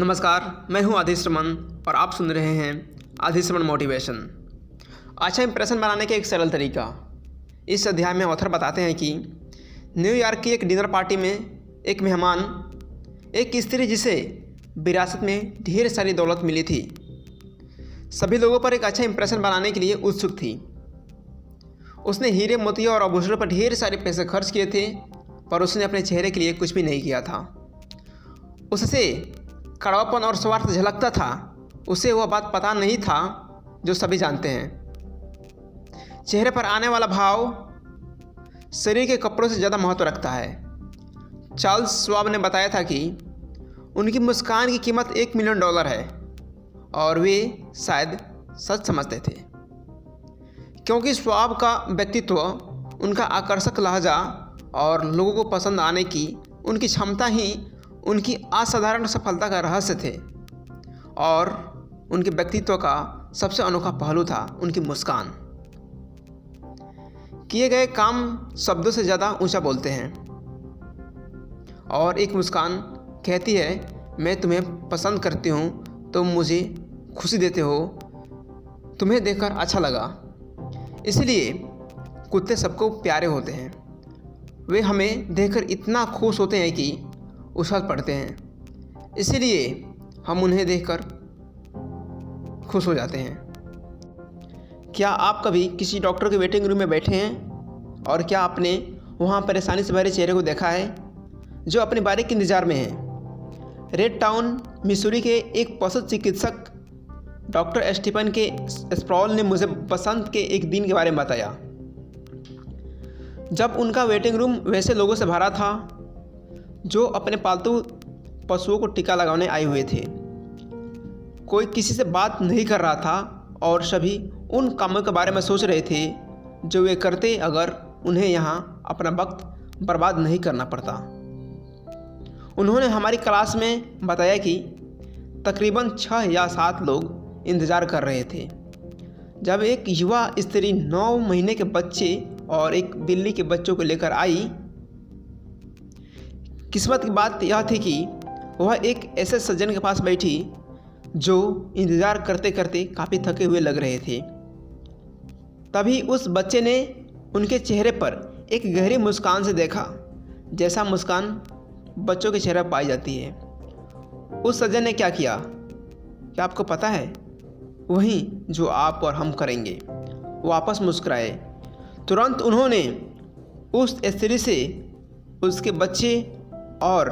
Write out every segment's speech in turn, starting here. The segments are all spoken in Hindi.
नमस्कार, मैं हूँ आदिश रमन और आप सुन रहे हैं आदिश रमन मोटिवेशन। अच्छा इंप्रेशन बनाने का एक सरल तरीका। इस अध्याय में ऑथर बताते हैं कि न्यूयॉर्क की एक डिनर पार्टी में एक मेहमान, एक स्त्री जिसे विरासत में ढेर सारी दौलत मिली थी। सभी लोगों पर एक अच्छा इंप्रेशन बनाने के लिए उत्सुक थी। उसने हीरे, मोती और आभूषणों पर ढेर सारे पैसे खर्च किए थे, पर उसने अपने चेहरे के लिए कुछ भी नहीं किया था। उससे कड़वापन और स्वार्थ झलकता था, उसे वह बात पता नहीं था, जो सभी जानते हैं। चेहरे पर आने वाला भाव शरीर के कपड़ों से ज़्यादा महत्व रखता है। चार्ल्स स्वाब ने बताया था कि उनकी मुस्कान की कीमत एक मिलियन डॉलर है, और वे शायद सच समझते थे। क्योंकि स्वाब का व्यक्तित्व उनका आकर्षक लहजा और लोगों को पसंद आने की उनकी क्षमता ही उनकी असाधारण सफलता का रहस्य थे और उनके व्यक्तित्व का सबसे अनोखा पहलू था उनकी मुस्कान। किए गए काम शब्दों से ज़्यादा ऊँचा बोलते हैं। और एक मुस्कान कहती है, मैं तुम्हें पसंद करती हूँ, तुम मुझे खुशी देते हो, तुम्हें देखकर अच्छा लगा। इसलिए कुत्ते सबको प्यारे होते हैं। वे हमें देखकर इतना खुश होते हैं कि उछल पड़ते हैं। इसीलिए हम उन्हें देखकर खुश हो जाते हैं। क्या आप कभी किसी डॉक्टर के वेटिंग रूम में बैठे हैं? और क्या आपने वहाँ परेशानी से भरे चेहरे को देखा है? जो अपने बारी के इंतज़ार में है। रेड टाउन, मिसूरी के एक पशु चिकित्सक डॉक्टर स्टीफन के स्प्रॉल ने मुझे बसंत के एक दिन के बारे में बताया। जब उनका वेटिंग रूम वैसे लोगों से भरा था जो अपने पालतू पशुओं को टीका लगाने आए हुए थे। कोई किसी से बात नहीं कर रहा था और सभी उन कामों के बारे में सोच रहे थे, जो वे करते अगर उन्हें यहाँ अपना वक्त बर्बाद नहीं करना पड़ता। उन्होंने हमारी क्लास में बताया कि तकरीबन छः या सात लोग इंतज़ार कर रहे थे। जब एक युवा स्त्री नौ महीने के बच्चे और एक बिल्ली के बच्चों को लेकर आई किस्मत की बात यह थी कि वह एक ऐसे सज्जन के पास बैठी, जो इंतज़ार करते करते काफ़ी थके हुए लग रहे थे। तभी उस बच्चे ने उनके चेहरे पर एक गहरी मुस्कान से देखा, जैसा मुस्कान बच्चों के चेहरे पाई जाती है। उस सज्जन ने क्या किया? क्या आपको पता है? वही जो आप और हम करेंगे। वापस मुस्कराए। तुरंत उन्होंने उस स्त्री से उसके बच्चे और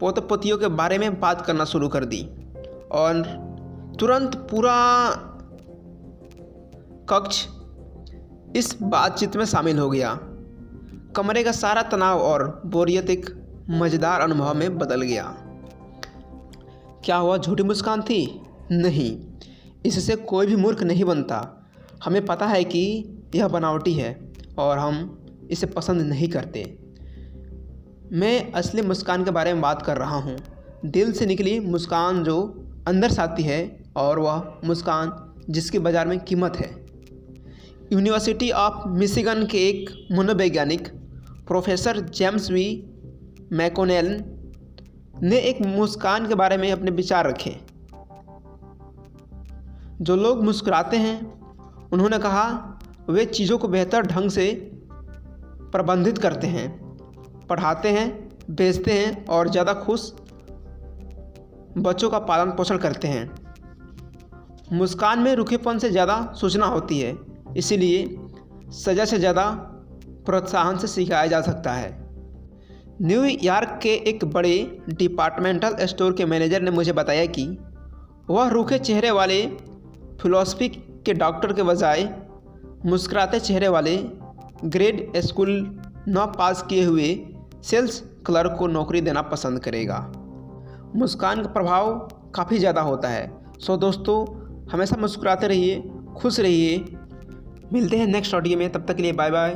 पोते पोतियों के बारे में बात करना शुरू कर दी। और तुरंत पूरा कक्ष इस बातचीत में शामिल हो गया। कमरे का सारा तनाव और बोरियत एक मज़ेदार अनुभव में बदल गया। क्या हुआ, झूठी मुस्कान थी? नहीं। इससे कोई भी मूर्ख नहीं बनता। हमें पता है कि यह बनावटी है और हम इसे पसंद नहीं करते। मैं असली मुस्कान के बारे में बात कर रहा हूँ। दिल से निकली मुस्कान जो अंदर से आती है और वह मुस्कान जिसकी बाज़ार में कीमत है। यूनिवर्सिटी ऑफ़ मिशिगन के एक मनोवैज्ञानिक, प्रोफेसर जेम्स वी मैकोनेल ने एक मुस्कान के बारे में अपने विचार रखे। जो लोग मुस्कुराते हैं, उन्होंने कहा, वे चीज़ों को बेहतर ढंग से प्रबंधित करते हैं। पढ़ाते हैं, बेचते हैं और ज़्यादा खुश बच्चों का पालन पोषण करते हैं। मुस्कान में रुखेपन से ज़्यादा सूचना होती है, इसीलिए सज़ा से ज़्यादा प्रोत्साहन से सिखाया जा सकता है। न्यूयॉर्क के एक बड़े डिपार्टमेंटल स्टोर के मैनेजर ने मुझे बताया कि वह रूखे चेहरे वाले फिलोसफी के डॉक्टर के बजाय मुस्कुराते चेहरे वाले ग्रेड स्कूल न पास किए हुए सेल्स क्लर्क को नौकरी देना पसंद करेगा। मुस्कान का प्रभाव काफ़ी ज़्यादा होता है। सो दोस्तों, हमेशा मुस्कुराते रहिए, खुश रहिए। मिलते हैं नेक्स्ट ऑडियो में, तब तक के लिए बाय बाय